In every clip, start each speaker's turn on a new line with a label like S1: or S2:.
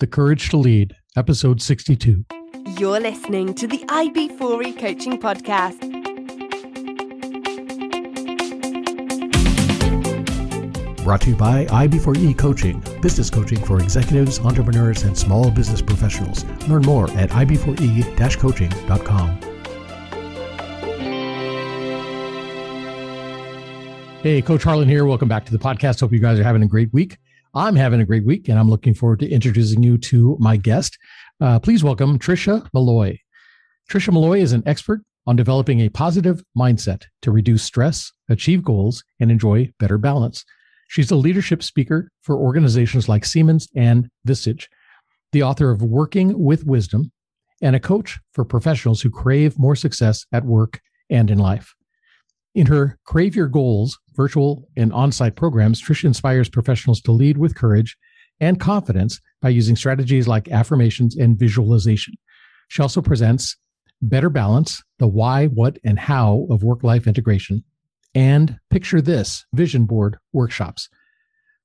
S1: The Courage to Lead, episode 62.
S2: You're listening to the IB4E Coaching Podcast.
S1: Brought to you by IB4E Coaching, business coaching for executives, entrepreneurs, and small business professionals. Learn more at ib4e coaching.com. Hey, Coach Harlan here. Welcome back to the podcast. Hope you guys are having a great week. I'm having a great week, and I'm looking forward to introducing you to my guest. Uh, please welcome Tricia Molloy. Tricia Molloy is an expert on developing a positive mindset to reduce stress, achieve goals, and enjoy better balance. She's a leadership speaker for organizations like Siemens and Vistage, the author of Working with Wisdom, and a coach for professionals who crave more success at work and in life. In her Crave Your Goals virtual and on site programs, Tricia inspires professionals to lead with courage and confidence by using strategies like affirmations and visualization. She also presents Better Balance, the why, what, and how of work life integration, and Picture This vision board workshops.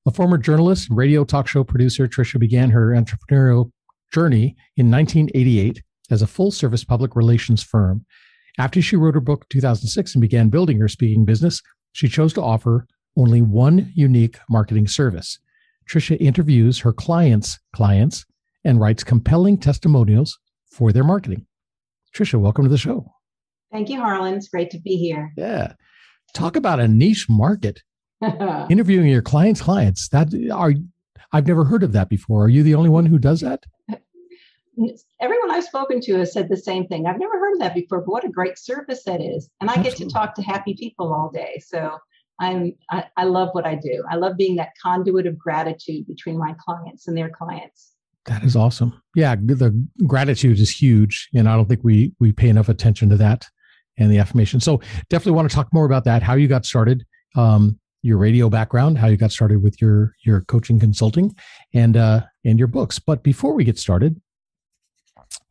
S1: A former journalist and radio talk show producer, Tricia began her entrepreneurial journey in 1988 as a full service public relations firm after she wrote her book 2006 and began building her speaking business, she chose to offer only one unique marketing service. Tricia interviews her clients' clients and writes compelling testimonials for their marketing. Tricia, welcome to the show.
S3: Thank you, Harlan. It's great to be here.
S1: Yeah. Talk about a niche market. Interviewing your clients' clients. That are I've never heard of that before. Are you the only one who does that?
S3: Everyone I've spoken to has said the same thing. I've never heard of that before, but what a great service that is. And I Absolutely. get to talk to happy people all day. So I'm I, I love what I do. I love being that conduit of gratitude between my clients and their clients.
S1: That is awesome. Yeah, the gratitude is huge, and I don't think we we pay enough attention to that and the affirmation. So definitely want to talk more about that. How you got started, um, your radio background, how you got started with your your coaching consulting, and uh, and your books. But before we get started,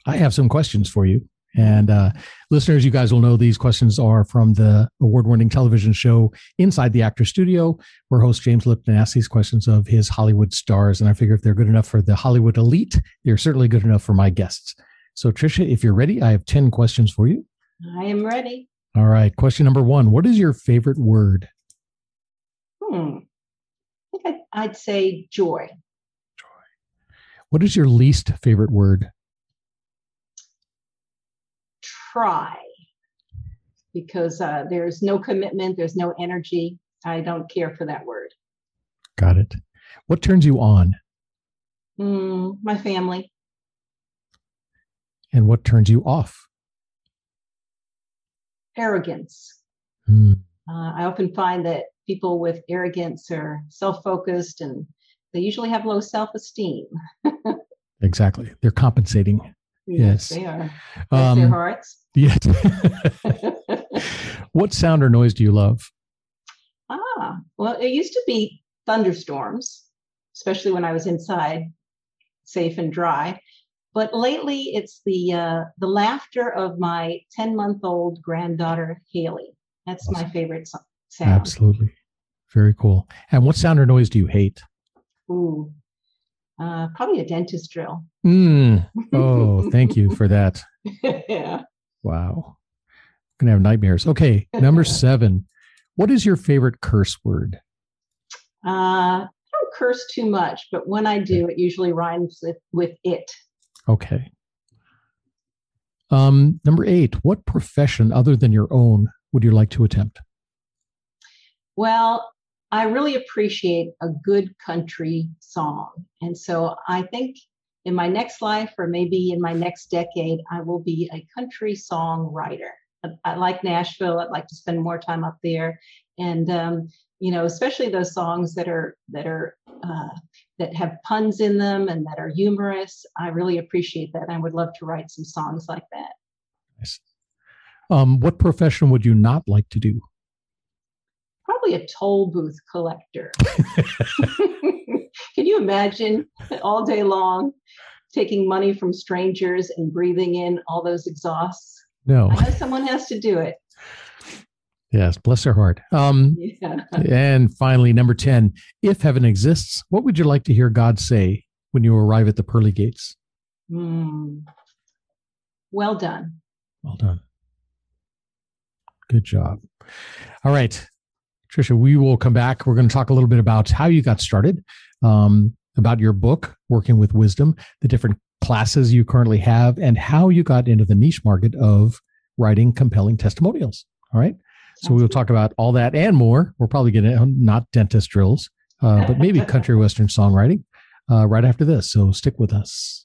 S1: I have some questions for you. And uh, listeners, you guys will know these questions are from the award winning television show Inside the Actor Studio, where host James Lipton asks these questions of his Hollywood stars. And I figure if they're good enough for the Hollywood elite, they're certainly good enough for my guests. So, Tricia, if you're ready, I have 10 questions for you.
S3: I am ready.
S1: All right. Question number one What is your favorite word?
S3: Hmm. I think I'd say joy. Joy.
S1: What is your least favorite word?
S3: Try because uh, there's no commitment, there's no energy. I don't care for that word.
S1: Got it. What turns you on?
S3: Mm, my family.
S1: And what turns you off?
S3: Arrogance. Mm. Uh, I often find that people with arrogance are self focused and they usually have low self esteem.
S1: exactly. They're compensating.
S3: Yes, yes. they are. Um, their hearts.
S1: Yes. what sound or noise do you love?
S3: Ah, well, it used to be thunderstorms, especially when I was inside, safe and dry. But lately, it's the uh, the laughter of my ten month old granddaughter Haley. That's awesome. my favorite sound.
S1: Absolutely, very cool. And what sound or noise do you hate?
S3: Ooh, uh, probably a dentist drill.
S1: Mm. Oh, thank you for that.
S3: yeah.
S1: Wow. I'm going to have nightmares. Okay. Number seven. What is your favorite curse word?
S3: Uh, I don't curse too much, but when I do, it usually rhymes with, with it.
S1: Okay. Um, number eight. What profession other than your own would you like to attempt?
S3: Well, I really appreciate a good country song. And so I think in my next life or maybe in my next decade, I will be a country song writer. I, I like Nashville. I'd like to spend more time up there. And, um, you know, especially those songs that are, that are, uh, that have puns in them and that are humorous. I really appreciate that. I would love to write some songs like that.
S1: Nice. Um, what profession would you not like to do?
S3: Probably a toll booth collector. Can you imagine all day long taking money from strangers and breathing in all those exhausts?
S1: No.
S3: I know someone has to do it.
S1: Yes, bless their heart. Um, yeah. And finally, number 10 if heaven exists, what would you like to hear God say when you arrive at the pearly gates?
S3: Mm. Well done.
S1: Well done. Good job. All right. Tricia, we will come back. We're going to talk a little bit about how you got started, um, about your book, Working with Wisdom, the different classes you currently have, and how you got into the niche market of writing compelling testimonials. All right. So we will talk about all that and more. We're probably going to not dentist drills, uh, but maybe country western songwriting uh, right after this. So stick with us.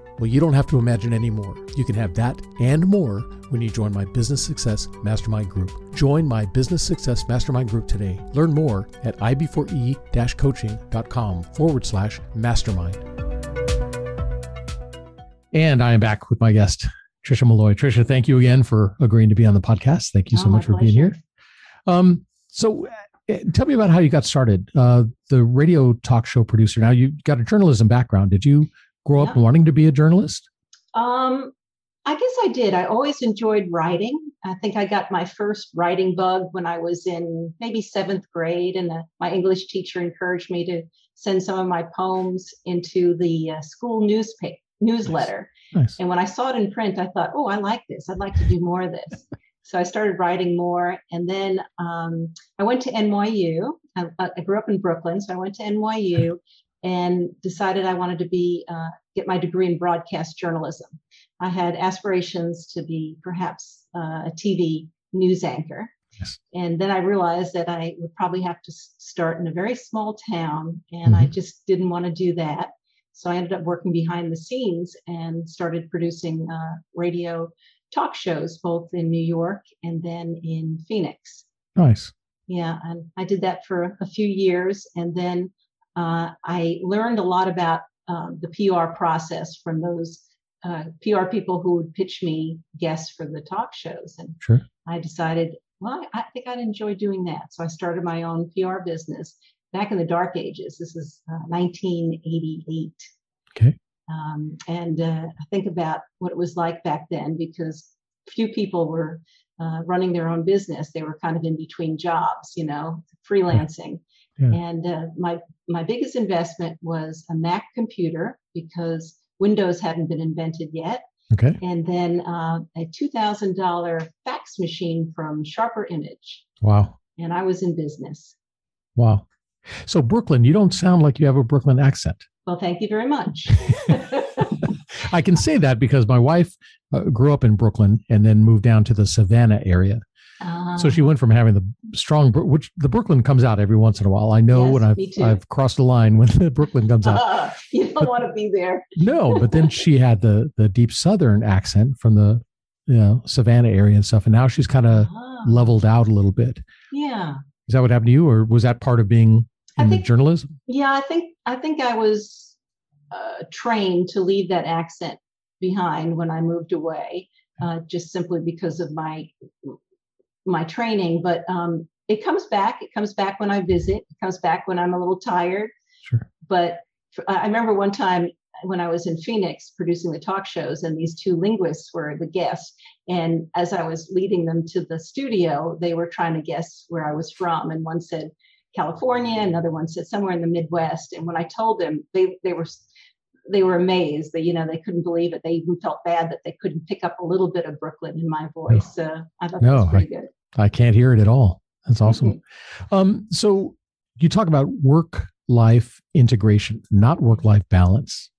S1: Well, you don't have to imagine anymore. You can have that and more when you join my Business Success Mastermind Group. Join my Business Success Mastermind Group today. Learn more at ib4e coaching.com forward slash mastermind. And I am back with my guest, Tricia Molloy. Tricia, thank you again for agreeing to be on the podcast. Thank you so oh, much for pleasure. being here. Um, so, uh, tell me about how you got started. Uh, the radio talk show producer. Now, you got a journalism background. Did you grow up wanting to be a journalist?
S3: Um, I guess I did. I always enjoyed writing. I think I got my first writing bug when I was in maybe seventh grade, and uh, my English teacher encouraged me to send some of my poems into the uh, school newspaper newsletter. Nice. Nice. And when I saw it in print, I thought, "Oh, I like this. I'd like to do more of this." so I started writing more, and then um, I went to NYU. I, I, grew up in Brooklyn, so I went to NYU, and decided I wanted to be uh, get my degree in broadcast journalism. I had aspirations to be perhaps uh, a TV news anchor. Yes. And then I realized that I would probably have to start in a very small town, and mm-hmm. I just didn't want to do that. So I ended up working behind the scenes and started producing uh, radio talk shows both in New York and then in Phoenix.
S1: Nice.
S3: Yeah, and I did that for a few years, and then uh, I learned a lot about um, the PR process from those uh, PR people who would pitch me guests for the talk shows. And sure. I decided, well, I, I think I'd enjoy doing that. So I started my own PR business back in the dark ages. This is uh, 1988.
S1: Okay.
S3: Um, and uh, I think about what it was like back then because few people were uh, running their own business. They were kind of in between jobs, you know, freelancing. Yeah. And uh, my my biggest investment was a Mac computer because Windows hadn't been invented yet.
S1: Okay.
S3: And then uh, a two thousand dollar fax machine from Sharper Image.
S1: Wow.
S3: And I was in business.
S1: Wow. So Brooklyn, you don't sound like you have a Brooklyn accent.
S3: Well, thank you very much.
S1: I can say that because my wife uh, grew up in Brooklyn and then moved down to the Savannah area. Uh, so she went from having the strong, which the Brooklyn comes out every once in a while. I know yes, when I've I've crossed the line when the Brooklyn comes out. Uh,
S3: you don't but, want to be there.
S1: no, but then she had the the deep Southern accent from the you know Savannah area and stuff, and now she's kind of uh, leveled out a little bit.
S3: Yeah.
S1: Is that what happened to you, or was that part of being in think, journalism?
S3: Yeah, I think I think I was uh, trained to leave that accent behind when I moved away, uh, just simply because of my my training, but um, it comes back. It comes back when I visit. It comes back when I'm a little tired.
S1: Sure.
S3: But I remember one time when I was in Phoenix producing the talk shows, and these two linguists were the guests. And as I was leading them to the studio, they were trying to guess where I was from. And one said California, another one said somewhere in the Midwest. And when I told them, they they were they were amazed that you know they couldn't believe it. They even felt bad that they couldn't pick up a little bit of Brooklyn in my voice. No. Uh, I thought no, that was pretty
S1: I,
S3: good.
S1: I can't hear it at all. That's awesome. Mm-hmm. Um, so you talk about work life integration, not work life balance.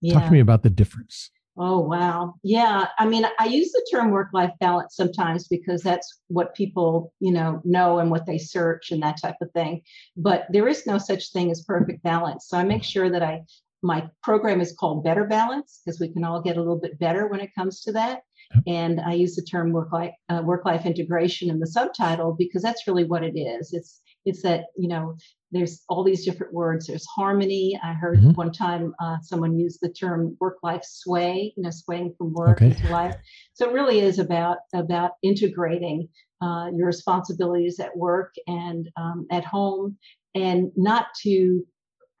S1: Yeah. Talk to me about the difference.
S3: Oh, wow. Yeah. I mean, I use the term work life balance sometimes because that's what people, you know, know and what they search and that type of thing. But there is no such thing as perfect balance. So I make sure that I my program is called Better Balance because we can all get a little bit better when it comes to that. And I use the term work life uh, work life integration in the subtitle because that's really what it is. It's it's that you know there's all these different words. There's harmony. I heard mm-hmm. one time uh, someone use the term work life sway. You know, swaying from work okay. into life. So it really is about about integrating uh, your responsibilities at work and um, at home, and not to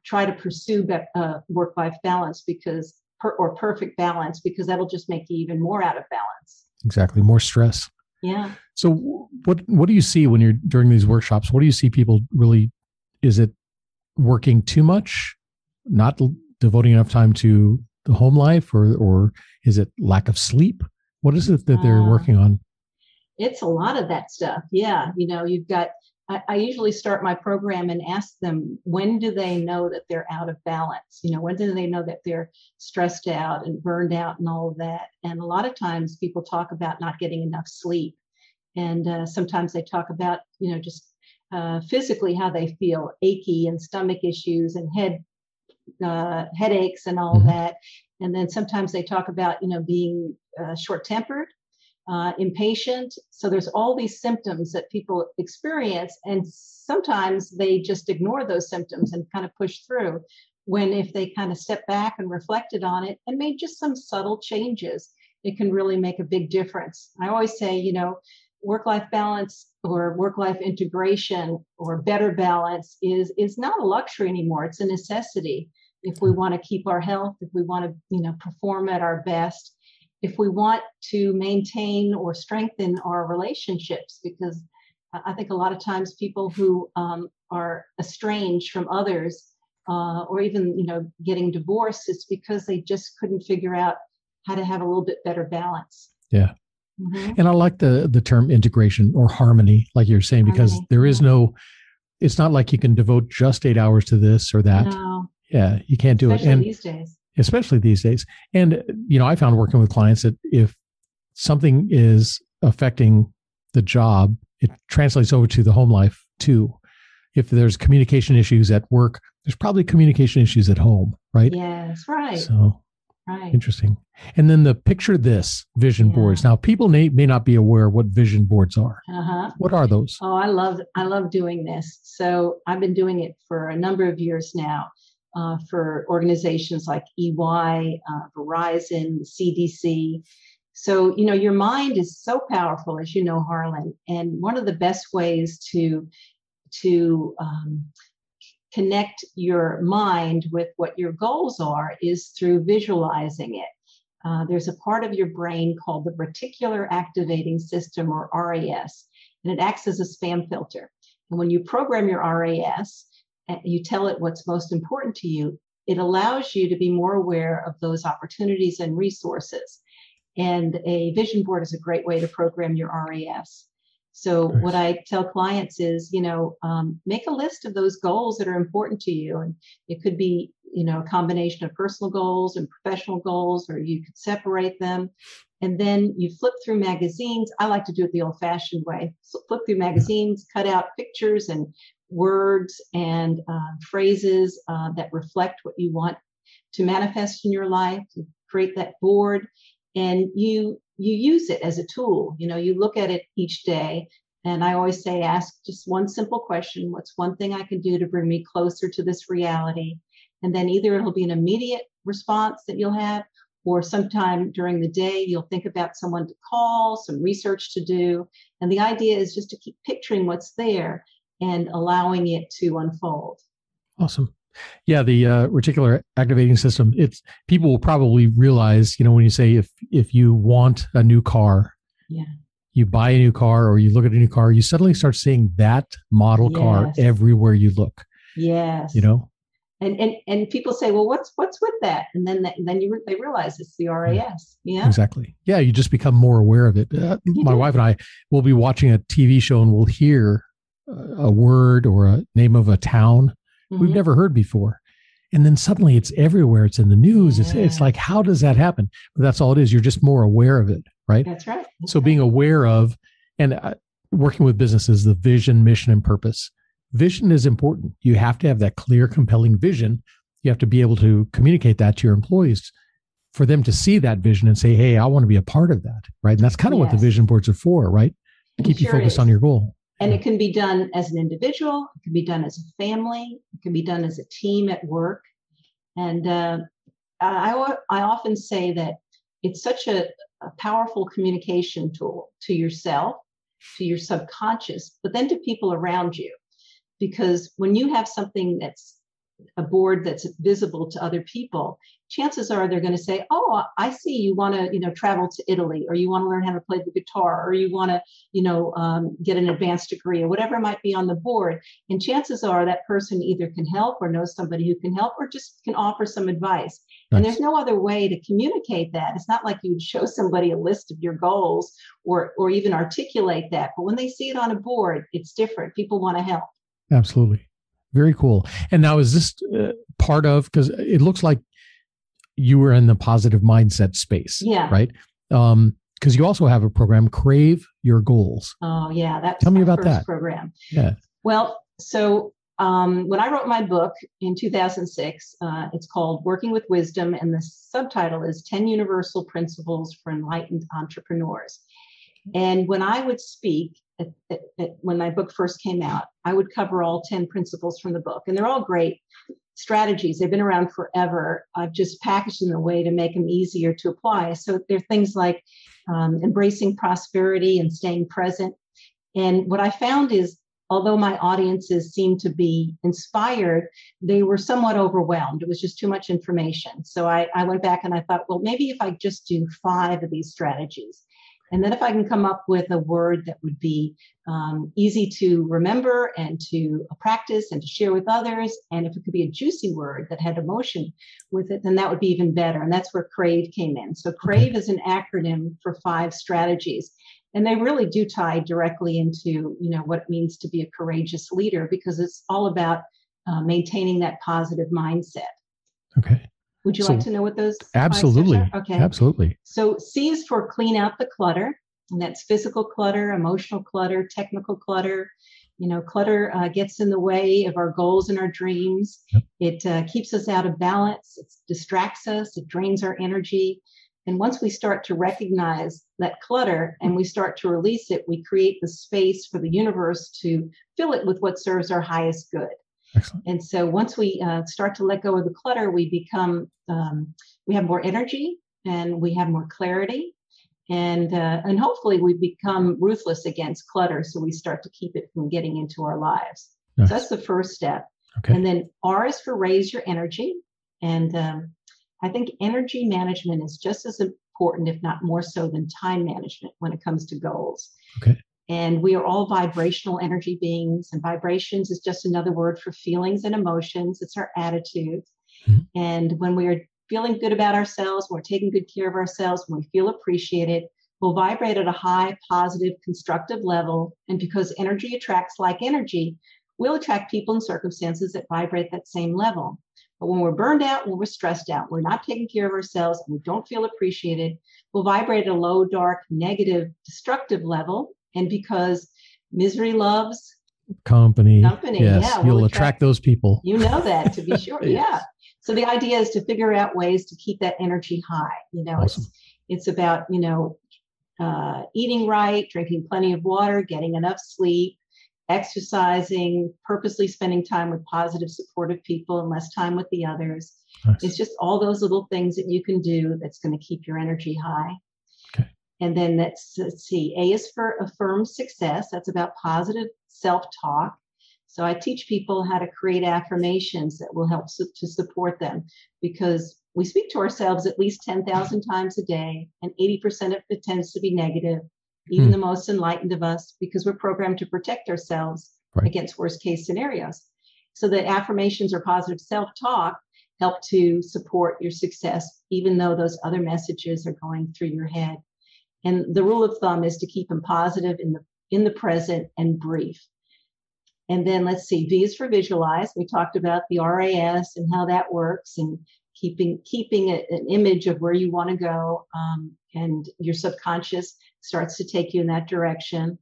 S3: try to pursue uh, work life balance because per, or perfect balance because that'll just make you even more out of balance.
S1: Exactly, more stress.
S3: Yeah.
S1: So what what do you see when you're during these workshops? What do you see people really? Is it working too much, not devoting enough time to the home life, or or is it lack of sleep? What is it that they're uh, working on?
S3: It's a lot of that stuff. Yeah, you know, you've got I, I, usually start my program and ask them when do they know that they're out of balance? You know when do they know that they're stressed out and burned out and all of that? And a lot of times people talk about not getting enough sleep. And uh, sometimes they talk about you know just uh, physically how they feel achy and stomach issues and head uh, headaches and all mm-hmm. that. And then sometimes they talk about you know being uh, short tempered uh, impatient. So there's all these symptoms that people experience, and sometimes they just ignore those symptoms and kind of push through. When if they kind of step back and reflected on it and made just some subtle changes, it can really make a big difference. I always say, you know, work life balance or work life integration or better balance is is not a luxury anymore it's a necessity if we want to keep our health if we want to you know perform at our best if we want to maintain or strengthen our relationships, because I think a lot of times people who um, are estranged from others, uh, or even you know getting divorced, it's because they just couldn't figure out how to have a little bit better balance.
S1: Yeah. Mm-hmm. And I like the the term integration or harmony, like you're saying, because harmony. there is no. It's not like you can devote just eight hours to this or that.
S3: No.
S1: Yeah, you can't do
S3: Especially
S1: it. And
S3: these days
S1: especially these days. And, you know, I found working with clients that if something is affecting the job, it translates over to the home life too. If there's communication issues at work, there's probably communication issues at home, right?
S3: Yes, right.
S1: So, right. interesting. And then the picture this vision yeah. boards. Now, people may, may not be aware what vision boards are. Uh-huh. What are those?
S3: Oh, I love I love doing this. So I've been doing it for a number of years now uh, for organizations like EY, uh, Verizon, CDC. So, you know, your mind is so powerful, as you know, Harlan. And one of the best ways to to um, connect your mind with what your goals are is through visualizing it. Uh, there's a part of your brain called the reticular activating system, or RAS, and it acts as a spam filter. And when you program your RAS, you tell it what's most important to you, it allows you to be more aware of those opportunities and resources. And a vision board is a great way to program your RAS. So, nice. what I tell clients is, you know, um, make a list of those goals that are important to you. And it could be, you know, a combination of personal goals and professional goals, or you could separate them. And then you flip through magazines. I like to do it the old fashioned way. So flip through magazines, cut out pictures and words and uh, phrases uh, that reflect what you want to manifest in your life to create that board and you you use it as a tool. You know you look at it each day and i always say ask just one simple question what's one thing i can do to bring me closer to this reality? And then either it'll be an immediate response that you'll have or sometime during the day you'll think about someone to call some research to do and the idea is just to keep picturing what's there and allowing it to unfold.
S1: Awesome. Yeah, the uh, reticular activating system. It's people will probably realize, you know, when you say if if you want a new car,
S3: yeah,
S1: you buy a new car or you look at a new car, you suddenly start seeing that model yes. car everywhere you look.
S3: Yes.
S1: You know.
S3: And, and and people say, well, what's what's with that? And then that, then you they realize it's the RAS. Yeah.
S1: Exactly. Yeah, you just become more aware of it. Uh, my wife and I will be watching a TV show and we'll hear a word or a name of a town mm-hmm. we've never heard before and then suddenly it's everywhere it's in the news yeah. it's, it's like how does that happen but that's all it is you're just more aware of it right
S3: that's right
S1: that's so being aware of and uh, working with businesses the vision mission and purpose vision is important you have to have that clear compelling vision you have to be able to communicate that to your employees for them to see that vision and say, "Hey, I want to be a part of that," right? And that's kind of yes. what the vision boards are for, right? To keep sure you focused on your goal.
S3: And it can be done as an individual. It can be done as a family. It can be done as a team at work. And uh, I, I often say that it's such a, a powerful communication tool to yourself, to your subconscious, but then to people around you. Because when you have something that's a board that's visible to other people, chances are they're going to say, "Oh, I see you want to, you know, travel to Italy, or you want to learn how to play the guitar, or you want to, you know, um, get an advanced degree, or whatever might be on the board." And chances are that person either can help, or knows somebody who can help, or just can offer some advice. Nice. And there's no other way to communicate that. It's not like you'd show somebody a list of your goals, or or even articulate that. But when they see it on a board, it's different. People want to help.
S1: Absolutely. Very cool. And now, is this uh, part of because it looks like you were in the positive mindset space,
S3: yeah,
S1: right? Um, because you also have a program, Crave Your Goals.
S3: Oh yeah, that
S1: tell me about that
S3: program.
S1: Yeah.
S3: Well, so um, when I wrote my book in 2006, uh, it's called Working with Wisdom, and the subtitle is 10 Universal Principles for Enlightened Entrepreneurs. And when I would speak, at, at, at, when my book first came out, I would cover all 10 principles from the book. And they're all great strategies. They've been around forever. I've just packaged them in a way to make them easier to apply. So they're things like um, embracing prosperity and staying present. And what I found is, although my audiences seemed to be inspired, they were somewhat overwhelmed. It was just too much information. So I, I went back and I thought, well, maybe if I just do five of these strategies, and then if I can come up with a word that would be um, easy to remember and to practice and to share with others, and if it could be a juicy word that had emotion with it, then that would be even better. And that's where CRAVE came in. So CRAVE is an acronym for five strategies. And they really do tie directly into, you know, what it means to be a courageous leader because it's all about uh, maintaining that positive mindset.
S1: Okay.
S3: Would you so, like to know what those?
S1: Absolutely. Okay. Absolutely.
S3: So C is for clean out the clutter, and that's physical clutter, emotional clutter, technical clutter. You know, clutter uh, gets in the way of our goals and our dreams. Yep. It uh, keeps us out of balance. It distracts us. It drains our energy. And once we start to recognize that clutter and we start to release it, we create the space for the universe to fill it with what serves our highest good. Excellent. And so once we uh, start to let go of the clutter, we become um, we have more energy and we have more clarity, and uh, and hopefully we become ruthless against clutter, so we start to keep it from getting into our lives. Nice. So that's the first step. Okay. And then R is for raise your energy, and um, I think energy management is just as important, if not more so, than time management when it comes to goals.
S1: Okay.
S3: And we are all vibrational energy beings, and vibrations is just another word for feelings and emotions. It's our attitude. Mm-hmm. And when we are feeling good about ourselves, when we're taking good care of ourselves, when we feel appreciated, we'll vibrate at a high, positive, constructive level. And because energy attracts like energy, we'll attract people and circumstances that vibrate that same level. But when we're burned out, when we're stressed out, we're not taking care of ourselves, and we don't feel appreciated, we'll vibrate at a low, dark, negative, destructive level. And because misery loves
S1: company,
S3: company,
S1: yes,
S3: yeah,
S1: you'll we'll attract, attract, those people.
S3: You know that to be sure. yes. Yeah. So the idea is to figure out ways to keep that energy high. You know, awesome. it's it's about you know uh, eating right, drinking plenty of water, getting enough sleep, exercising, purposely spending time with positive, supportive people and less time with the others. Nice. It's just all those little things that you can do that's going to keep your energy high. And then that's, let's see, A is for affirm success. That's about positive self talk. So I teach people how to create affirmations that will help su- to support them because we speak to ourselves at least 10,000 times a day, and 80% of it tends to be negative, even hmm. the most enlightened of us, because we're programmed to protect ourselves right. against worst case scenarios. So the affirmations or positive self talk help to support your success, even though those other messages are going through your head. And the rule of thumb is to keep them positive in the in the present and brief. And then let's see, V is for visualize. We talked about the RAS and how that works and keeping keeping a, an image of where you want to go. Um, and your subconscious starts to take you in that direction.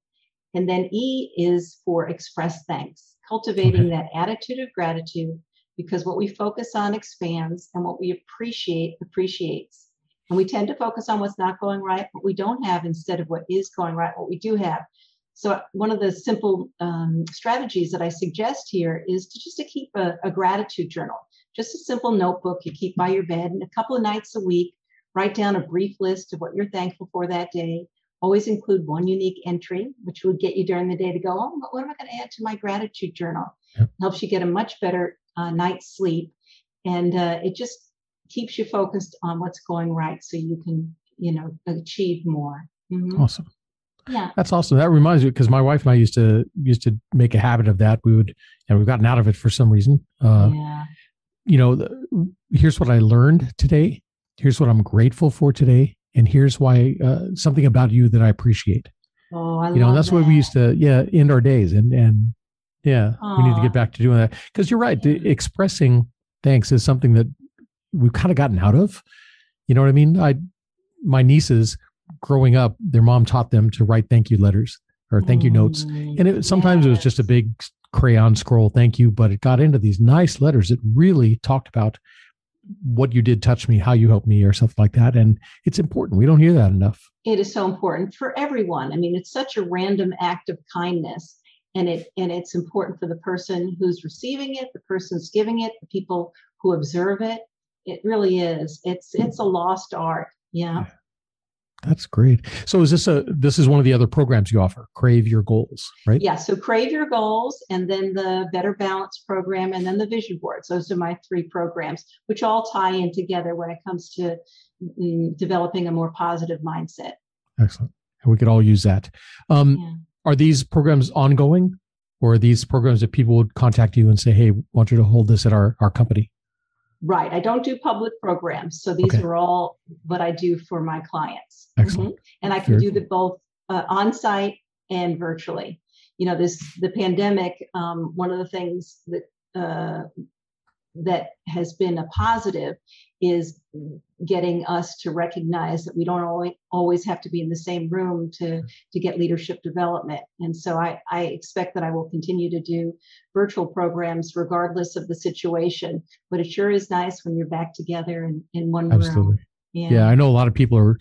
S3: And then E is for express thanks, cultivating that attitude of gratitude because what we focus on expands and what we appreciate appreciates. And we tend to focus on what's not going right, what we don't have instead of what is going right, what we do have. So one of the simple um, strategies that I suggest here is to just to keep a, a gratitude journal, just a simple notebook you keep by your bed, and a couple of nights a week, write down a brief list of what you're thankful for that day. Always include one unique entry, which would get you during the day to go, oh, what am I going to add to my gratitude journal? Yep. Helps you get a much better uh, night's sleep, and uh, it just keeps you focused on what's going right, so you can, you know, achieve more.
S1: Mm-hmm. Awesome.
S3: Yeah.
S1: That's awesome. That reminds me because my wife and I used to used to make a habit of that. We would, and we've gotten out of it for some reason. Uh, yeah. You know, the, here's what I learned today. Here's what I'm grateful for today, and here's why uh, something about you that I appreciate.
S3: Oh, I love.
S1: you know, that's
S3: that.
S1: what we used to, yeah, end our days, and and yeah, Aww. we need to get back to doing that because you're right. Yeah. expressing thanks is something that we've kind of gotten out of. You know what I mean? I my nieces growing up, their mom taught them to write thank you letters or thank you notes. Mm, and it, sometimes yes. it was just a big crayon scroll thank you, but it got into these nice letters that really talked about what you did touch me, how you helped me, or something like that. And it's important. We don't hear that enough.
S3: It is so important for everyone. I mean, it's such a random act of kindness. And it and it's important for the person who's receiving it, the person's giving it, the people who observe it. It really is. It's it's a lost art. Yeah. yeah.
S1: That's great. So is this a this is one of the other programs you offer, Crave Your Goals, right?
S3: Yeah, so Crave Your Goals and then the Better Balance program and then the Vision Boards. Those are my three programs which all tie in together when it comes to mm, developing a more positive mindset.
S1: Excellent. And we could all use that. Um, yeah. are these programs ongoing or are these programs that people would contact you and say, "Hey, want you to hold this at our our company?"
S3: Right. I don't do public programs. So these okay. are all what I do for my clients.
S1: Excellent. Mm-hmm.
S3: And I can Very do them both uh, on site and virtually. You know, this the pandemic. Um, one of the things that uh, that has been a positive is getting us to recognize that we don't always, always have to be in the same room to, to get leadership development. And so I, I expect that I will continue to do virtual programs regardless of the situation. But it sure is nice when you're back together in, in one
S1: Absolutely.
S3: room.
S1: Yeah. yeah, I know a lot of people are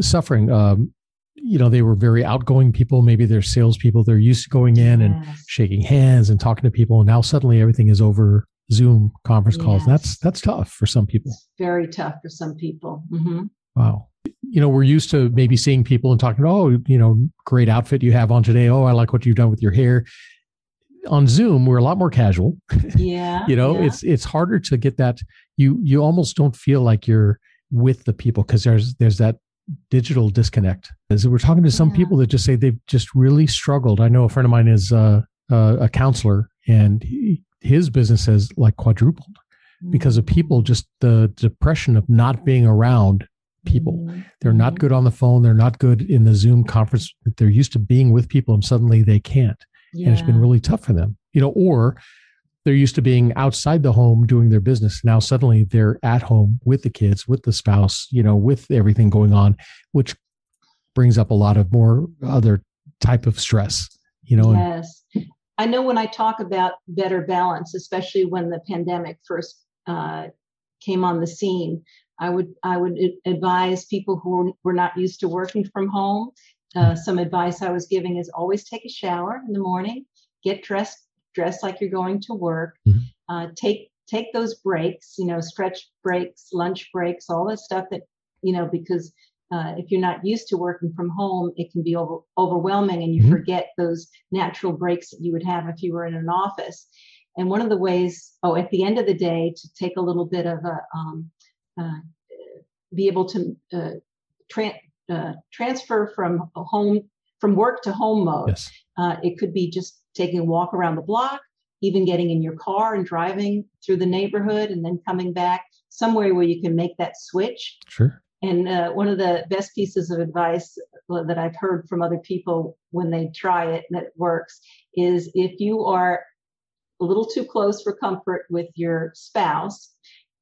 S1: suffering. Um, you know, they were very outgoing people. Maybe they're salespeople. They're used to going in yes. and shaking hands and talking to people. And now suddenly everything is over Zoom conference calls. Yes. That's that's tough for some people. It's
S3: very tough for some people. Mm-hmm.
S1: Wow. You know, we're used to maybe seeing people and talking, oh, you know, great outfit you have on today. Oh, I like what you've done with your hair. On Zoom, we're a lot more casual.
S3: Yeah.
S1: you know,
S3: yeah.
S1: it's it's harder to get that. You you almost don't feel like you're with the people because there's there's that digital disconnect. As we're talking to some yeah. people that just say they've just really struggled. I know a friend of mine is uh, uh, a counselor, and he, his business has like quadrupled because of people just the depression of not being around people mm-hmm. they're not mm-hmm. good on the phone they're not good in the zoom conference they're used to being with people and suddenly they can't yeah. and it's been really tough for them you know or they're used to being outside the home doing their business now suddenly they're at home with the kids with the spouse you know with everything going on which brings up a lot of more other type of stress you know
S3: yes I know when I talk about better balance, especially when the pandemic first uh, came on the scene, I would I would advise people who were not used to working from home. Uh, some advice I was giving is always take a shower in the morning, get dressed dressed like you're going to work, mm-hmm. uh, take take those breaks, you know, stretch breaks, lunch breaks, all that stuff that you know because uh, if you're not used to working from home, it can be over, overwhelming and you mm-hmm. forget those natural breaks that you would have if you were in an office. And one of the ways, oh, at the end of the day, to take a little bit of a, um, uh, be able to uh, tra- uh, transfer from home, from work to home mode.
S1: Yes.
S3: Uh, it could be just taking a walk around the block, even getting in your car and driving through the neighborhood and then coming back somewhere where you can make that switch.
S1: Sure.
S3: And uh, one of the best pieces of advice that I've heard from other people when they try it and it works is if you are a little too close for comfort with your spouse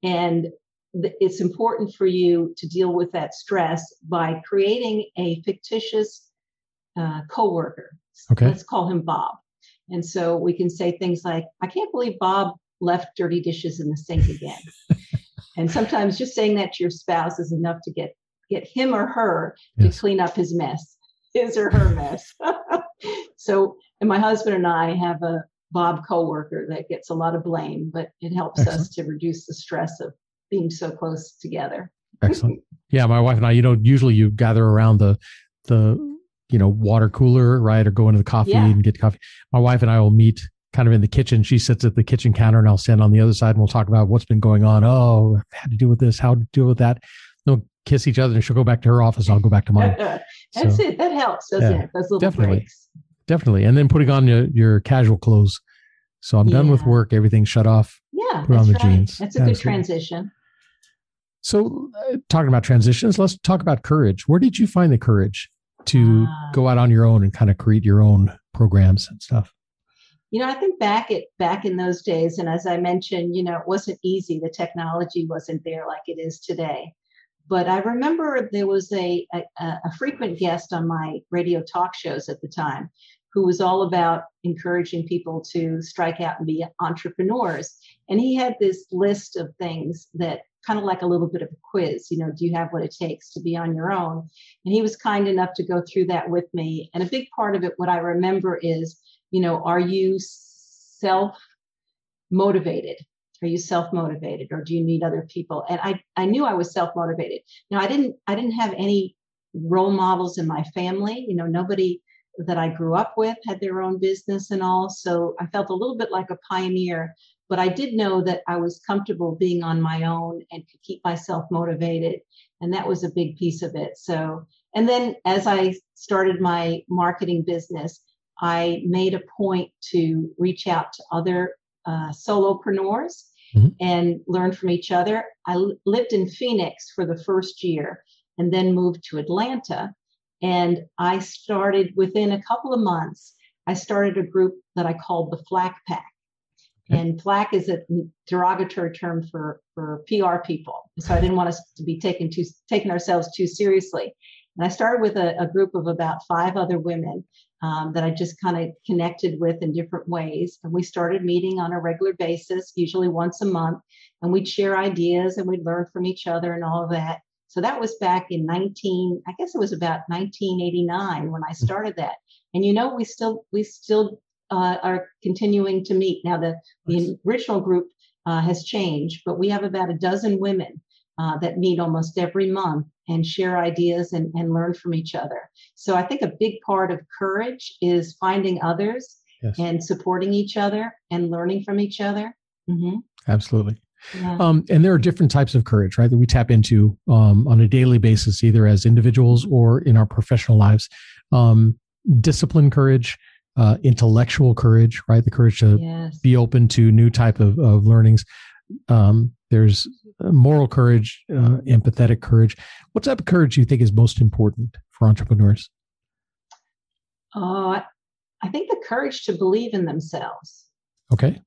S3: and it's important for you to deal with that stress by creating a fictitious uh, coworker.
S1: Okay.
S3: Let's call him Bob. And so we can say things like, I can't believe Bob left dirty dishes in the sink again. And sometimes just saying that to your spouse is enough to get get him or her to clean up his mess, his or her mess. so, and my husband and I have a Bob coworker that gets a lot of blame, but it helps us to reduce the stress of being so close together.
S1: Excellent. Yeah, my wife and I, you know, usually you gather around the the you know water cooler, right, or go into the coffee
S3: Yeah.
S1: and get coffee. My wife and I will meet kind of in the kitchen. She sits at the kitchen counter, and I'll stand on the other side, and we'll talk about what's been going on. Oh, had to do with this, how to deal with that. They'll kiss each other, and she'll go back to her office, and I'll go back to mine.
S3: That's
S1: So,
S3: it. That helps, doesn't
S1: yeah,
S3: it? Those little
S1: definitely.
S3: breaks.
S1: Definitely, and then putting on your, your casual clothes. So I'm done with work. Everything's shut off.
S3: Yeah,
S1: Put on the
S3: right.
S1: jeans.
S3: That's a good transition.
S1: So, uh, talking about transitions, let's talk about courage. Where did you find the courage to
S3: Ah.
S1: go out on your own and kind of create your own programs and stuff?
S3: You know, I think back at back in those days, and as I mentioned, you know, it wasn't easy. The technology wasn't there like it is today. But I remember there was a, a, a frequent guest on my radio talk shows at the time who was all about encouraging people to strike out and be entrepreneurs. And he had this list of things that kind of like a little bit of a quiz, you know, do you have what it takes to be on your own? And he was kind enough to go through that with me. And a big part of it, what I remember is, you know, are you self motivated? Are you self motivated or do you need other people? And I, I knew I was self motivated. Now I didn't I didn't have any role models in my family. You know, nobody that I grew up with had their own business and all. So I felt a little bit like a pioneer, but I did know that I was comfortable being on my own and could keep myself motivated. And that was a big piece of it. So, and then as I started my marketing business, I made a point to reach out to other uh, solopreneurs
S1: Mhm.
S3: and learn from each other. I l- lived in Phoenix for the first year and then moved to Atlanta. And I started within a couple of months, I started a group that I called the Flack Pack.
S1: Okay.
S3: And flack is a derogatory term for, for PR people. So I didn't want us to be taken too, taking ourselves too seriously. And I started with a, a group of about five other women um, that I just kind of connected with in different ways. And we started meeting on a regular basis, usually once a month, and we'd share ideas and we'd learn from each other and all of that. So that was back in 19, I guess it was about 1989 when I started that. And you know, we still we still uh, are continuing to meet. Now the the original group uh, has changed, but we have about a dozen women uh, that meet almost every month and share ideas and, and learn from each other. So I think a big part of courage is finding others
S1: Yes,
S3: and supporting each other and learning from each other. hmm
S1: absolutely.
S3: Yeah.
S1: Um, and there are different types of courage, right, that we tap into um, on a daily basis, either as individuals or in our professional lives. Um, discipline courage, uh, intellectual courage, right, the courage to
S3: yes.
S1: be open to new type of, of learnings. Um, there's moral courage, uh, empathetic courage. What type of courage do you think is most important for entrepreneurs?
S3: I- I think the courage to believe in themselves.
S1: Okay.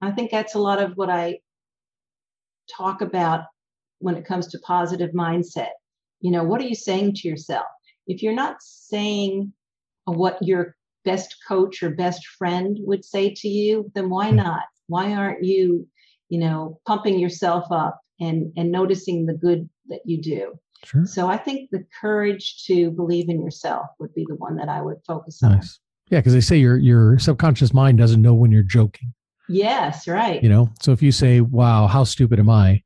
S3: I think that's a lot of what I talk about when it comes to positive mindset. You know, what are you saying to yourself? If you're not saying what your best coach or best friend would say to you, then why
S1: Hmm.
S3: not? Why aren't you, you know, pumping yourself up and and noticing the good that you do?
S1: Sure.
S3: So I think the courage to believe in yourself would be the one that I would focus on.
S1: Nice. Yeah, because they say your your subconscious mind doesn't know when you're joking.
S3: Yes, right.
S1: You know, so if you say, "Wow, how stupid am I?"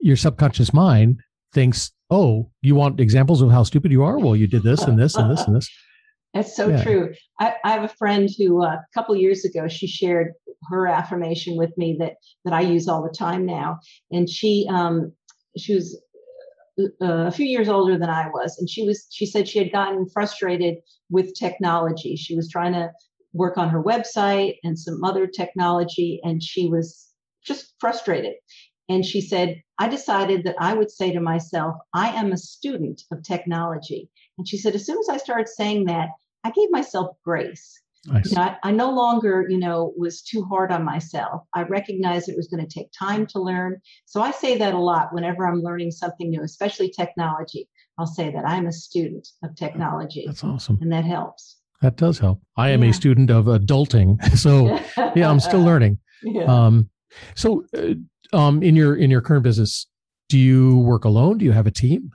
S1: Your subconscious mind thinks, "Oh, you want examples of how stupid you are? Well, you did this and this and this and this."
S3: That's so
S1: Yeah.
S3: true. I, I have a friend who uh, a couple years ago she shared her affirmation with me that that I use all the time now, and she um, she was uh, a few years older than I was, and she was she said she had gotten frustrated with technology. She was trying to work on her website and some other technology, and she was just frustrated. And she said, I decided that I would say to myself, I am a student of technology. And she said, as soon as I started saying that, I gave myself grace. You know, I, I no longer, you know, was too hard on myself. I recognized it was going to take time to learn. So I say that a lot whenever I'm learning something new, especially technology. I'll say that I'm a student of technology,
S1: That's awesome.
S3: and that helps.
S1: That does help. I am
S3: Yeah.
S1: a student of adulting, so yeah, I'm still learning.
S3: Yeah.
S1: Um, So, uh, um, in your in your current business, do you work alone? Do you have a team?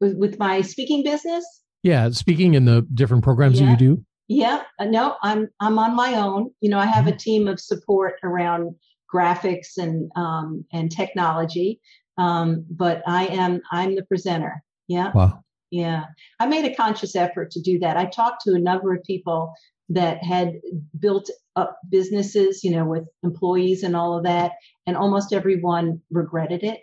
S3: With, with my speaking business?
S1: Yeah, speaking in the different programs
S3: Yeah.
S1: that you do.
S3: Yeah, uh, no, I'm I'm on my own. You know, I have a team of support around graphics and um, and technology, um, but I am I'm the presenter. Yeah,
S1: Wow.
S3: yeah. I made a conscious effort to do that. I talked to a number of people that had built up businesses, you know, with employees and all of that, and almost everyone regretted it.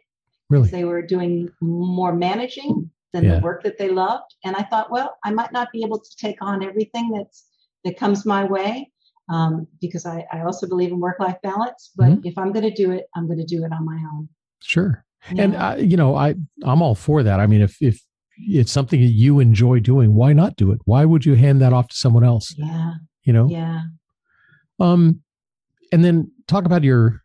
S1: Really?
S3: They were doing more managing than
S1: Yeah.
S3: the work that they loved. And I thought, well, I might not be able to take on everything that's that comes my way um, because I, I also believe in work life balance. But
S1: Mhm.
S3: if I'm going to do it, I'm going to do it on my own.
S1: Sure. And
S3: Yeah.
S1: uh, you know, I I'm all for that. I mean, if if it's something that you enjoy doing, why not do it? Why would you hand that off to someone else?
S3: yeah,
S1: You know.
S3: yeah.
S1: Um, and then talk about your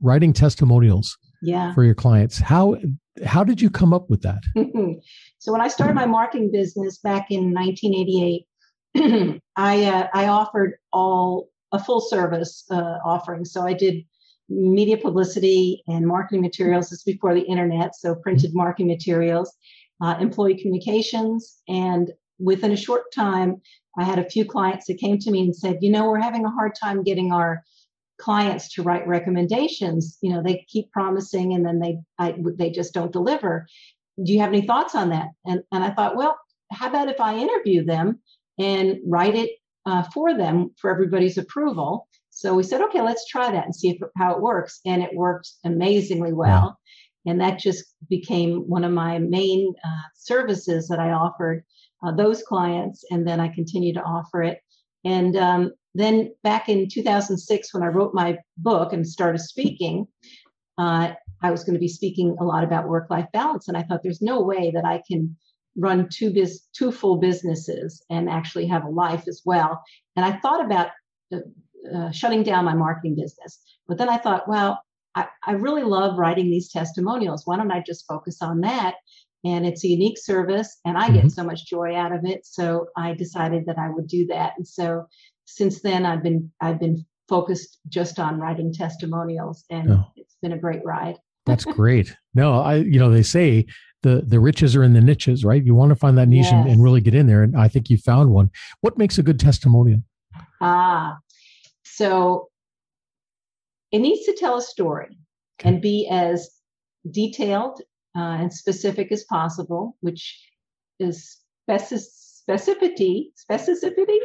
S1: writing testimonials
S3: Yeah.
S1: for your clients. How how did you come up with that?
S3: so when I started my marketing business back in 1988, I uh, I offered all a full service uh, offering. So I did media publicity and marketing materials. This is before the internet, so printed marketing materials, uh, employee communications, and within a short time, I had a few clients that came to me and said, you know, we're having a hard time getting our clients to write recommendations. You know, they keep promising and then they I, they just don't deliver. Do you have any thoughts on that? And and I thought, well, how about if I interview them and write it uh, for them for everybody's approval? So we said, okay, let's try that and see if, how it works. And it worked amazingly well. And that just became one of my main uh, services that I offered uh, those clients. And then I continue to offer it. And um, then back in 2006, when I wrote my book and started speaking, uh, I was going to be speaking a lot about work-life balance, and I thought there's no way that I can run two biz- two full businesses and actually have a life as well. And I thought about uh, uh, shutting down my marketing business, but then I thought, well, I, I really love writing these testimonials. Why don't I just focus on that? And it's a unique service, and I get
S1: Mhm.
S3: so much joy out of it. So I decided that I would do that. And so since then, I've been I've been focused just on writing testimonials, and
S1: Oh.
S3: it's been a great ride.
S1: That's great. No, I you know they say the the riches are in the niches, right? You want to find that niche and, and really get in there, and I think you found one. What makes a good testimonial?
S3: Ah, so it needs to tell a story
S1: Okay.
S3: and be as detailed uh, and specific as possible, which is speci- specificity, specificity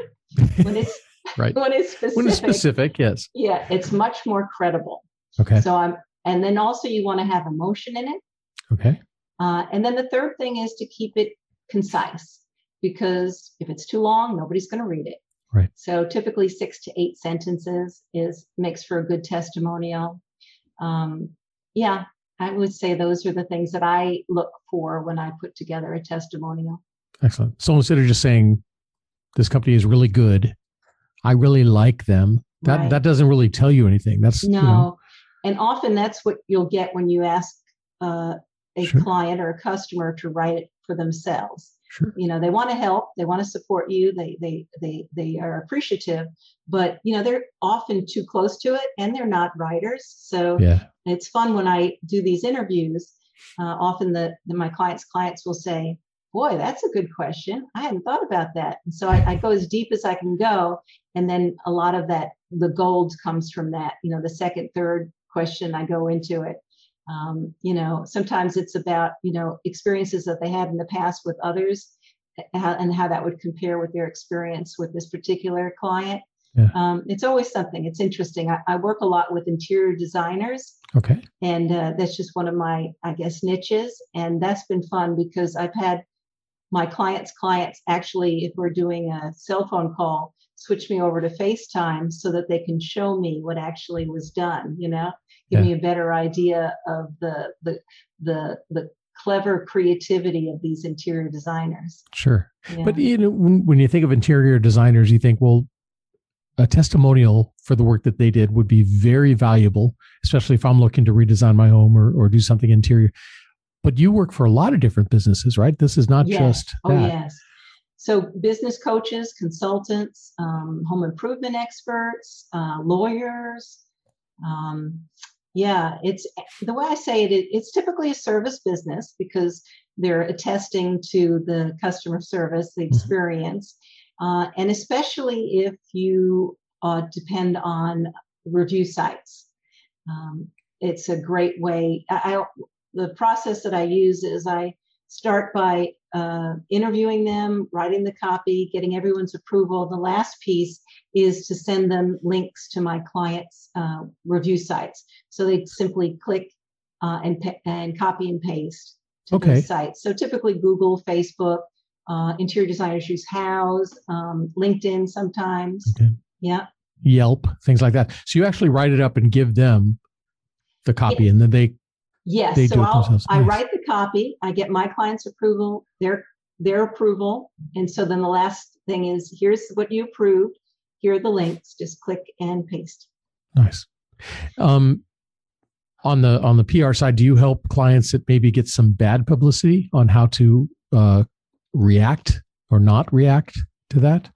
S3: when it's
S1: Right.
S3: when it's specific.
S1: When it's specific, yes.
S3: Yeah, it's much more credible.
S1: Okay.
S3: So I'm, and then also you want to have emotion in it.
S1: Okay.
S3: Uh, and then the third thing is to keep it concise because if it's too long, nobody's going to read it.
S1: Right.
S3: So typically six to eight sentences is makes for a good testimonial. Um, yeah, I would say those are the things that I look for when I put together a testimonial.
S1: Excellent. So instead of just saying this company is really good, I really like them. That
S3: Right.
S1: that doesn't really tell you anything. That's
S3: No,
S1: you know,
S3: and often that's what you'll get when you ask uh, a
S1: Sure.
S3: client or a customer to write it for themselves.
S1: sure.
S3: you know they want to help they want to support you they they they they are appreciative but you know they're often too close to it and they're not writers so
S1: Yeah.
S3: it's fun when i do these interviews uh, often the, the my clients clients will say boy that's a good question i hadn't thought about that and so I, I go as deep as i can go and then a lot of that the gold comes from that you know the second third question i go into it. Um, you know sometimes it's about you know experiences that they had in the past with others how, and how that would compare with their experience with this particular client.
S1: Yeah.
S3: um, it's always something. It's interesting. I, I work a lot with interior designers.
S1: Okay.
S3: and uh, that's just one of my i guess niches. And that's been fun because i've had my clients clients actually if we're doing a cell phone call switch me over to facetime so that they can show me what actually was done you know give
S1: Yeah.
S3: me a better idea of the the the the clever creativity of these interior designers
S1: Sure.
S3: Yeah.
S1: But you know, when, when you think of interior designers, you think, well, a testimonial for the work that they did would be very valuable, especially if I'm looking to redesign my home or, or do something interior. But you work for a lot of different businesses, right? This is not
S3: Yes.
S1: just
S3: Oh,
S1: that.
S3: yes. So, business coaches, consultants, um, home improvement experts, uh, lawyers, Um, yeah, it's the way I say it, it's typically a service business because they're attesting to the customer service, the mm-hmm. experience, uh, and especially if you uh, depend on review sites. Um, it's a great way. I, I, the process that I use is I start by uh, interviewing them, writing the copy, getting everyone's approval. The last piece is to send them links to my clients' uh, review sites. So they simply click uh, and and copy and paste to okay. those sites. So typically Google, Facebook, uh, interior designers use Houzz, um, LinkedIn sometimes. Okay. Yeah.
S1: Yelp, things like that. So you actually write it up and give them the copy, and then they
S3: yes. They so I'll, nice. I write the copy. I get my client's approval, their their approval, and so then the last thing is here's what you approved. Here are the links. Just click and paste.
S1: Nice. Um, on the on the PR side, do you help clients that maybe get some bad publicity on how to uh, react or not react to that?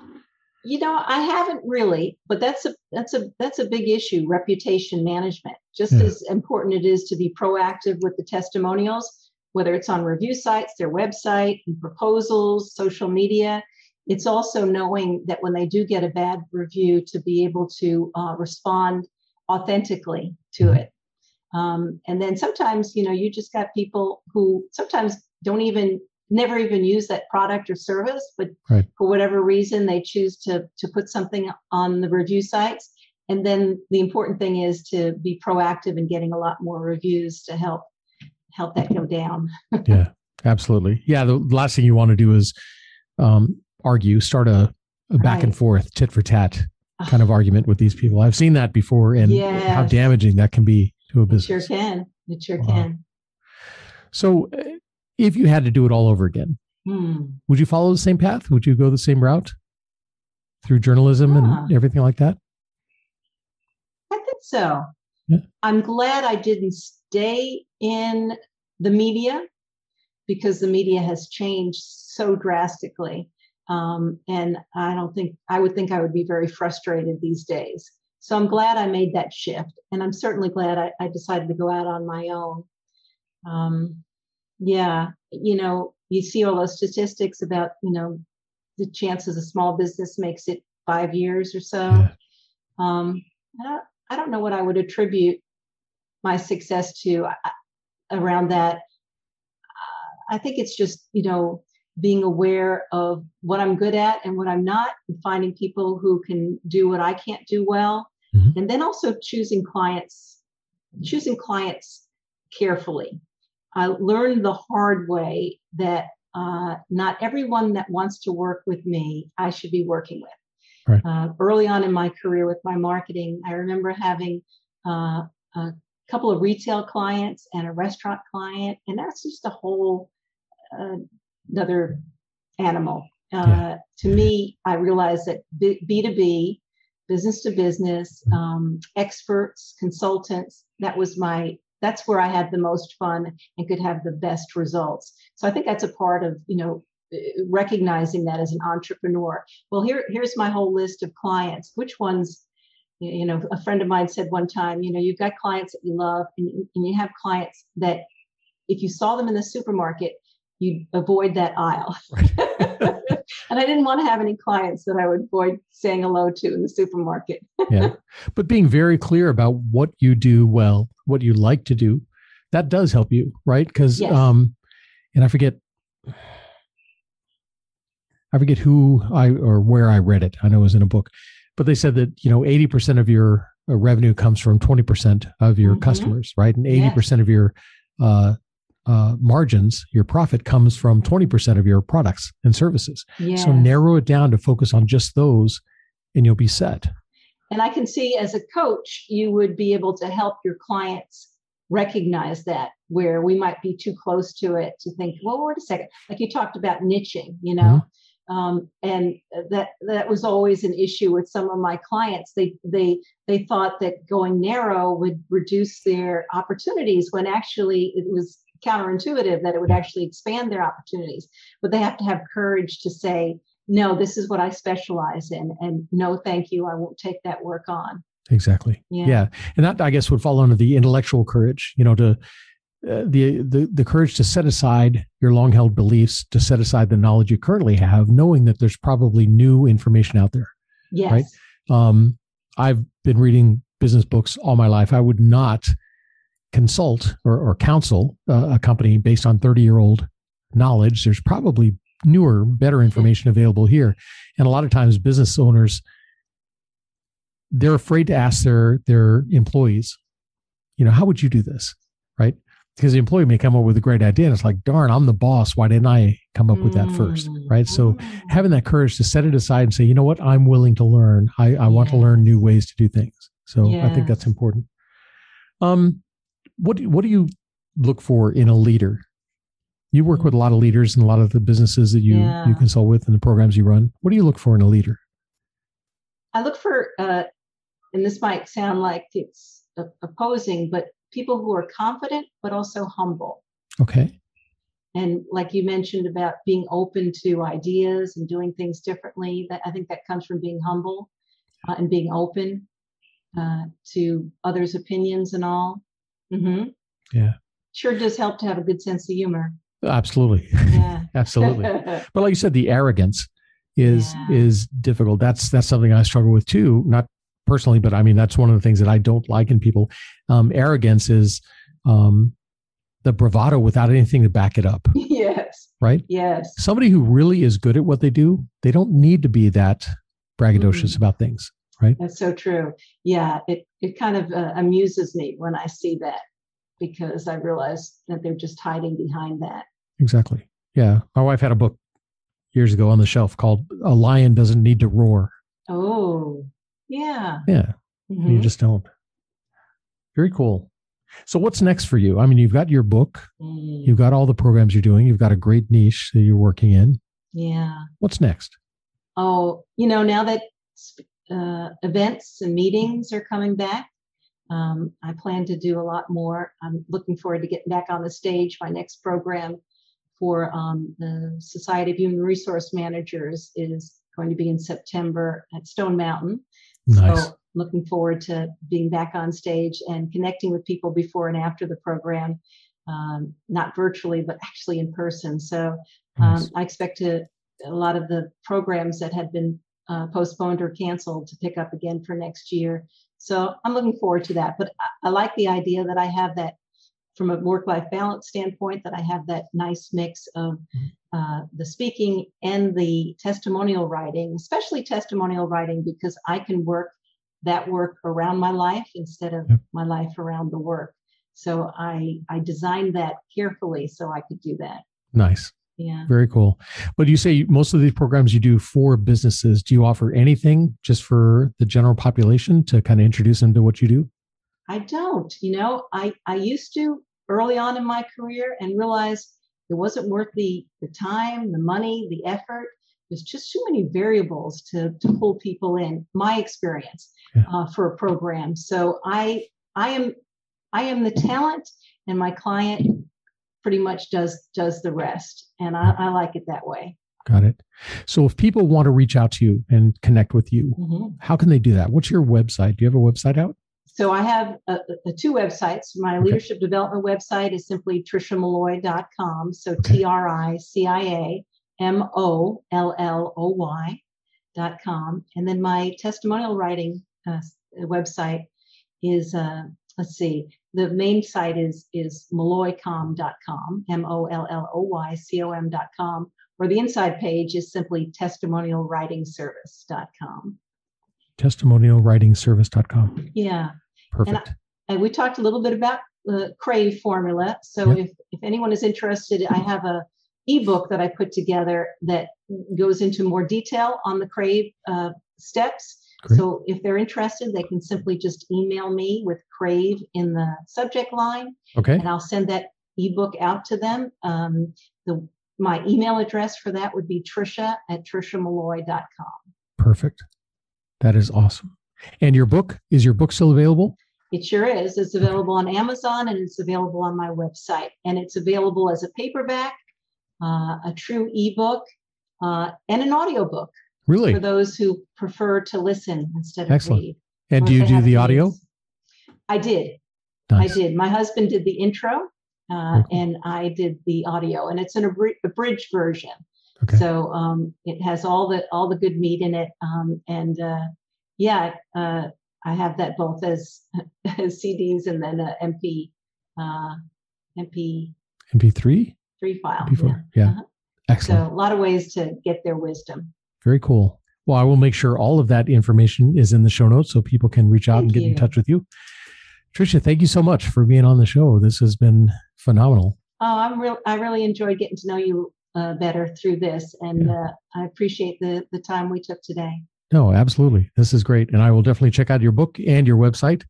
S3: You know, I haven't really, but that's a that's a that's a big issue. Reputation management, just yeah. as important it is to be proactive with the testimonials, whether it's on review sites, their website, proposals, social media. It's also knowing that when they do get a bad review, to be able to uh, respond authentically to mm-hmm. it. Um, and then sometimes, you know, you just got people who sometimes don't even never even use that product or service, but right. for whatever reason they choose to to put something on the review sites. And then the important thing is to be proactive in getting a lot more reviews to help help that go down.
S1: yeah, absolutely. Yeah, the last thing you want to do is um, argue, start a, a back right. and forth, tit for tat kind of argument with these people. I've seen that before, and yes. how damaging that can be to a business.
S3: It sure can. It sure wow. can.
S1: So, if you had to do it all over again, hmm. would you follow the same path? Would you go the same route through journalism and everything like that?
S3: I think so. Yeah. I'm glad I didn't stay in the media because the media has changed so drastically. Um, and I don't think I would think I would be very frustrated these days. So I'm glad I made that shift. And I'm certainly glad I, I decided to go out on my own. Um, yeah, you know, you see all those statistics about, you know, the chances a small business makes it five years or so. Yeah. Um, I, don't, I don't know what I would attribute my success to uh, around that. Uh, I think it's just, you know, being aware of what I'm good at and what I'm not, and finding people who can do what I can't do well. Mm-hmm. And then also choosing clients, choosing clients carefully. I learned the hard way that uh, not everyone that wants to work with me, I should be working with. Right. Uh, early on in my career with my marketing, I remember having uh, a couple of retail clients and a restaurant client, and that's just a whole uh, another animal. Uh, yeah. To me, I realized that B two B, business to business, mm-hmm. um, experts, consultants, that was my that's where I had the most fun and could have the best results. So I think that's a part of, you know, uh, recognizing that as an entrepreneur. Well, here, here's my whole list of clients. Which ones, you know, a friend of mine said one time, you know, you've got clients that you love and, and you have clients that if you saw them in the supermarket, you'd avoid that aisle. and I didn't want to have any clients that I would avoid saying hello to in the supermarket.
S1: yeah. But being very clear about what you do well, what you like to do, that does help you, right? Because, yes. um, and I forget, I forget who I or where I read it. I know it was in a book, but they said that you know eighty percent of your uh, revenue comes from twenty percent of your mm-hmm. customers, right? And eighty percent yes. of your uh, uh, margins, your profit comes from 20% of your products and services. So narrow it down to focus on just those and you'll be set.
S3: And I can see as a coach, you would be able to help your clients recognize that where we might be too close to it to think, well, wait a second. Like you talked about niching, you know, mm-hmm. um, and that that was always an issue with some of my clients. They they they thought that going narrow would reduce their opportunities when actually it was counterintuitive that it would actually expand their opportunities. But they have to have courage to say, no, this is what I specialize in, and no, thank you, I won't take that work on.
S1: Exactly. Yeah. yeah. And that, I guess, would fall under the intellectual courage, you know, to uh, the, the, the courage to set aside your long held beliefs, to set aside the knowledge you currently have, knowing that there's probably new information out there.
S3: Yes.
S1: Right. Um, I've been reading business books all my life. I would not consult or, or counsel uh, a company based on 30 year old knowledge. There's probably newer, better information available here. And a lot of times business owners, they're afraid to ask their, their employees, you know, how would you do this? Right. Because the employee may come up with a great idea and it's like, darn, I'm the boss. Why didn't I come up with that first? Right. So mm. having that courage to set it aside and say, you know what, I'm willing to learn. I, I want to learn new ways to do things. So. I think that's important. Um, what do, what do you look for in a leader? You work with a lot of leaders and a lot of the businesses that you yeah. you consult with and the programs you run. What do you look for in a leader?
S3: I look for, uh, and this might sound like it's opposing, but people who are confident but also humble.
S1: Okay.
S3: And like you mentioned about being open to ideas and doing things differently, that I think that comes from being humble uh, and being open uh, to others' opinions and all.
S1: Mm-hmm. Yeah.
S3: Sure does help to have a good sense of humor.
S1: Absolutely. Yeah. Absolutely. but like you said, the arrogance is yeah. is difficult. That's that's something I struggle with too. Not personally, but I mean that's one of the things that I don't like in people. Um, arrogance is um, the bravado without anything to back it up.
S3: Yes.
S1: Right.
S3: Yes.
S1: Somebody who really is good at what they do, they don't need to be that braggadocious mm-hmm. about things right?
S3: That's so true. Yeah, it it kind of uh, amuses me when I see that because I realize that they're just hiding behind that.
S1: Exactly. Yeah, my wife had a book years ago on the shelf called "A Lion Doesn't Need to Roar."
S3: Oh, yeah.
S1: Yeah, mm-hmm. you just don't. Very cool. So what's next for you? I mean, you've got your book, mm. you've got all the programs you're doing, you've got a great niche that you're working in.
S3: Yeah.
S1: What's next?
S3: Oh, you know, now that uh, events and meetings are coming back. Um, I plan to do a lot more. I'm looking forward to getting back on the stage. My next program for um, the Society of Human Resource Managers is going to be in September at Stone Mountain.
S1: Nice. So
S3: looking forward to being back on stage and connecting with people before and after the program, um, not virtually, but actually in person. So um, nice. I expect to a lot of the programs that had been uh, postponed or canceled to pick up again for next year. So I'm looking forward to that. But I, I like the idea that I have that from a work life balance standpoint, that I have that nice mix of mm-hmm. uh, the speaking and the testimonial writing, especially testimonial writing, because I can work that work around my life instead of yep. my life around the work. So I I designed that carefully so I could do that.
S1: Nice.
S3: Yeah.
S1: Very cool. But you say most of these programs you do for businesses. Do you offer anything just for the general population to kind of introduce them to what you do?
S3: I don't. You know, I, I used to early on in my career and realized it wasn't worth the, the time, the money, the effort. There's just too many variables to, to pull people in, my experience yeah. uh, for a program. So I I am I am the talent and my client pretty much does does the rest. And I, I, like it that way.
S1: Got it. So if people want to reach out to you and connect with you mm-hmm. how can they do that? What's your website? Do you have a website out?
S3: So i have two websites. My okay. leadership development website is simply triciamolloy.com so okay. t-r-i-c-i-a m-o-l-l-o-y dot com. And then my testimonial writing uh, website is uh, let's see the main site is is molloycom.com, M-O-L-L-O-Y-C-O-M.com, or the inside page is simply testimonialwritingservice.com.
S1: Testimonialwritingservice.com.
S3: Yeah.
S1: Perfect.
S3: And, I, we talked a little bit about the Crave formula. So yep. if, if anyone is interested, I have a ebook that I put together that goes into more detail on the Crave uh, steps Great. So if they're interested, they can simply just email me with Crave in the subject line.
S1: Okay.
S3: And I'll send that ebook out to them. Um, the my email address for that would be tricia at triciamolloy.com.
S1: Perfect. That is awesome. And your book, is your book still available?
S3: It sure is. It's available on Amazon and it's available on my website. And it's available as a paperback, uh, a true ebook, uh, and an audiobook.
S1: Really?
S3: For those who prefer to listen instead of
S1: Excellent.
S3: read.
S1: And do you do the audio?
S3: I did. Nice. I did. My husband did the intro, uh, and I did the audio, and it's an abridged version. Okay. So um, it has all the all the good meat in it, um, and uh, yeah, uh, I have that both as, as CDs and then a MP uh, MP
S1: MP3
S3: three file.
S1: MP4. Yeah, yeah. Uh-huh. excellent.
S3: So a lot of ways to get their wisdom.
S1: Very cool. Well, I will make sure all of that information is in the show notes so people can reach out thank and get you. in touch with you. Tricia, thank you so much for being on the show. This has been phenomenal.
S3: Oh, I'm real. I really enjoyed getting to know you uh, better through this, and yeah. uh, I appreciate the the time we took today.
S1: No, absolutely. This is great, and I will definitely check out your book and your website.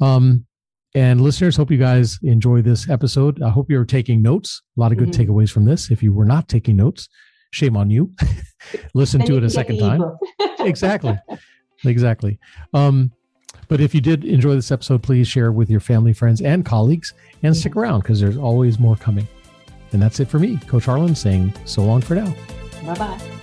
S1: Um, and listeners, hope you guys enjoy this episode. I hope you're taking notes. A lot of good mm-hmm. takeaways from this. If you were not taking notes, shame on you. Listen to it a second time. exactly. Exactly. Um, but if you did enjoy this episode, please share with your family, friends, and colleagues, and stick around because there's always more coming. And that's it for me, Coach Harlan, saying so long for now.
S3: Bye bye.